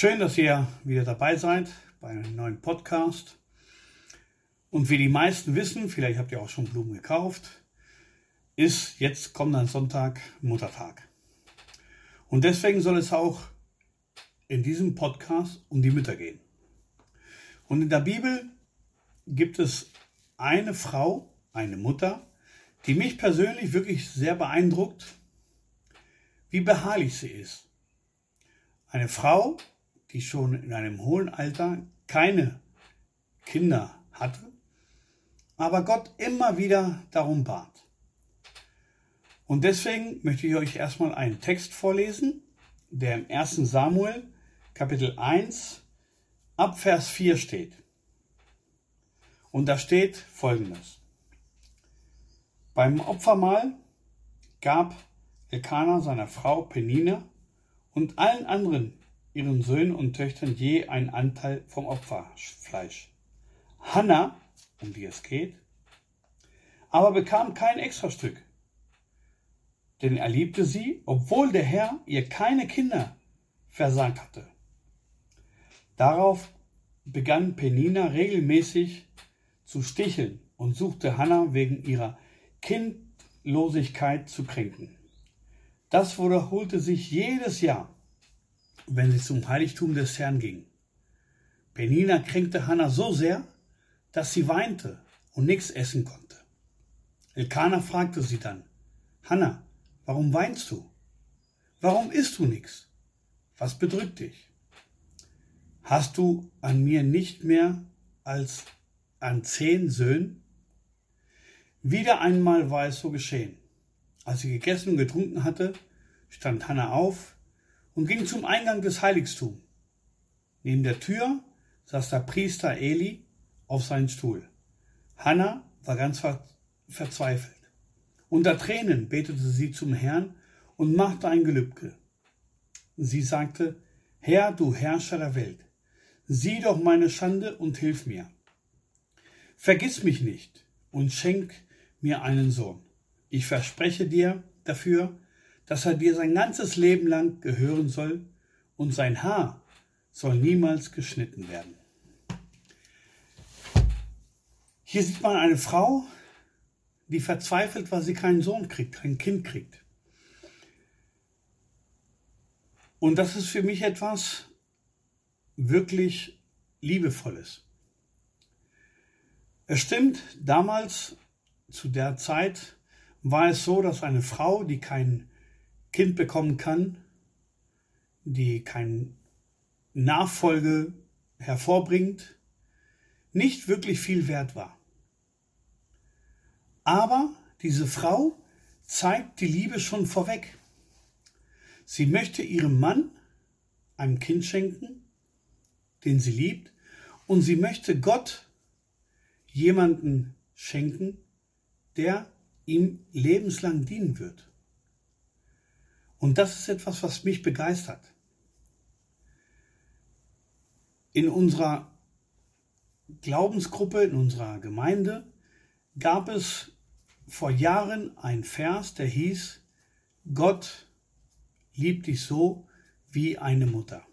Schön, dass ihr wieder dabei seid bei einem neuen Podcast. Und wie die meisten wissen, vielleicht habt ihr auch schon Blumen gekauft, ist jetzt kommender Sonntag Muttertag. Und deswegen soll es auch in diesem Podcast um die Mütter gehen. Und in der Bibel gibt es eine Frau, eine Mutter, die mich persönlich wirklich sehr beeindruckt, wie beharrlich sie ist. Eine Frau, die schon in einem hohen Alter keine Kinder hatte, aber Gott immer wieder darum bat. Und deswegen möchte ich euch erstmal einen Text vorlesen, der im 1. Samuel Kapitel 1 ab Vers 4 steht. Und da steht folgendes. Beim Opfermahl gab Elkanah seiner Frau Penina und allen anderen ihren Söhnen und Töchtern je einen Anteil vom Opferfleisch. Hannah, um die es geht, aber bekam kein Extrastück, denn er liebte sie, obwohl der Herr ihr keine Kinder versagt hatte. Darauf begann Penina regelmäßig zu sticheln und suchte Hannah wegen ihrer Kindlosigkeit zu kränken. Das wiederholte sich jedes Jahr, wenn sie zum Heiligtum des Herrn ging. Penina kränkte Hannah so sehr, dass sie weinte und nichts essen konnte. Elkanah fragte sie dann, Hannah, warum weinst du? Warum isst du nichts? Was bedrückt dich? Hast du an mir nicht mehr als an zehn Söhnen? Wieder einmal war es so geschehen. Als sie gegessen und getrunken hatte, stand Hannah auf und ging zum Eingang des Heiligtums. Neben der Tür saß der Priester Eli auf seinem Stuhl. Hannah war ganz ver verzweifelt. Unter Tränen betete sie zum Herrn und machte ein Gelübde. Sie sagte, Herr, du Herrscher der Welt, sieh doch meine Schande und hilf mir. Vergiss mich nicht und schenk mir einen Sohn. Ich verspreche dir dafür, dass er dir sein ganzes Leben lang gehören soll und sein Haar soll niemals geschnitten werden. Hier sieht man eine Frau, die verzweifelt, weil sie keinen Sohn kriegt, kein Kind kriegt. Und das ist für mich etwas wirklich Liebevolles. Es stimmt, damals zu der Zeit war es so, dass eine Frau, die kein Kind bekommen kann, die keine Nachfolge hervorbringt, nicht wirklich viel wert war. Aber diese Frau zeigt die Liebe schon vorweg. Sie möchte ihrem Mann ein Kind schenken, den sie liebt, und sie möchte Gott jemanden schenken, der ihm lebenslang dienen wird. Und das ist etwas, was mich begeistert. In unserer Glaubensgruppe, in unserer Gemeinde gab es vor Jahren ein Vers, der hieß, Gott liebt dich so wie eine Mutter.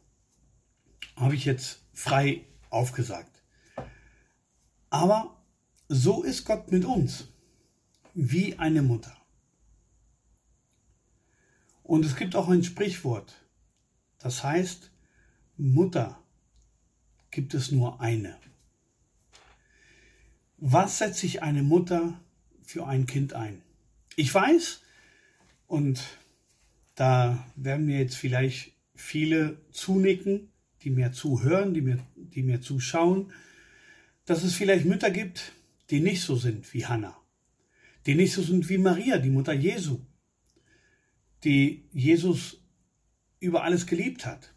Habe ich jetzt frei aufgesagt. Aber so ist Gott mit uns wie eine Mutter. Und es gibt auch ein Sprichwort, das heißt, Mutter gibt es nur eine. Was setzt sich eine Mutter für ein Kind ein? Ich weiß, und da werden mir jetzt vielleicht viele zunicken, die mir zuhören, die mir, die mir zuschauen, dass es vielleicht Mütter gibt, die nicht so sind wie Hannah die nicht so sind wie Maria, die Mutter Jesu, die Jesus über alles geliebt hat.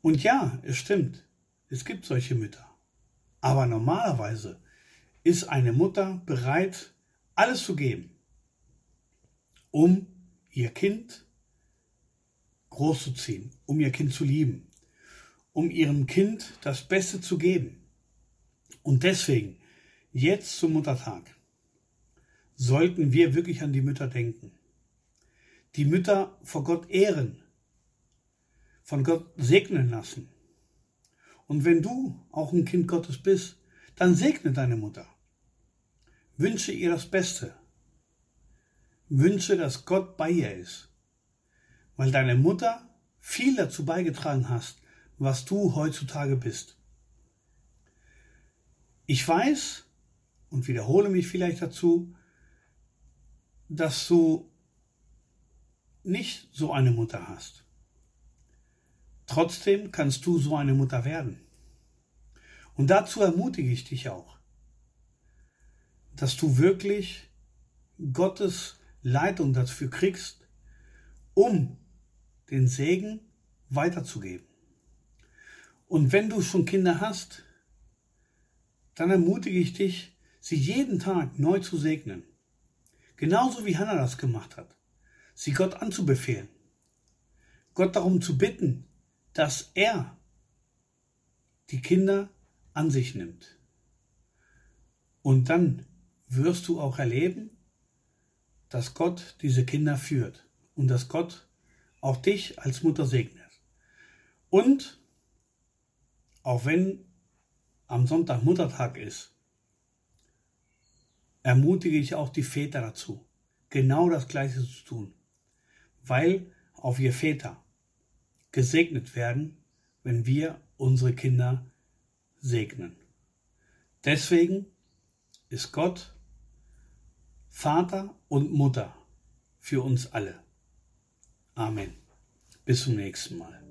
Und ja, es stimmt, es gibt solche Mütter. Aber normalerweise ist eine Mutter bereit, alles zu geben, um ihr Kind großzuziehen, um ihr Kind zu lieben, um ihrem Kind das Beste zu geben. Und deswegen, jetzt zum Muttertag, sollten wir wirklich an die Mütter denken. Die Mütter vor Gott ehren. von Gott segnen lassen. Und wenn du auch ein Kind Gottes bist, dann segne deine Mutter. Wünsche ihr das Beste. Wünsche, dass Gott bei ihr ist. Weil deine Mutter viel dazu beigetragen hast, was du heutzutage bist. Ich weiß und wiederhole mich vielleicht dazu, dass du nicht so eine Mutter hast. Trotzdem kannst du so eine Mutter werden. Und dazu ermutige ich dich auch, dass du wirklich Gottes Leitung dafür kriegst, um den Segen weiterzugeben. Und wenn du schon Kinder hast, dann ermutige ich dich, sie jeden Tag neu zu segnen. Genauso wie Hannah das gemacht hat. Sie Gott anzubefehlen. Gott darum zu bitten, dass er die Kinder an sich nimmt. Und dann wirst du auch erleben, dass Gott diese Kinder führt und dass Gott auch dich als Mutter segnet. Und auch wenn am Sonntag Muttertag ist, ermutige ich auch die Väter dazu, genau das Gleiche zu tun, weil auch wir Väter gesegnet werden, wenn wir unsere Kinder segnen. Deswegen ist Gott Vater und Mutter für uns alle. Amen. Bis zum nächsten Mal.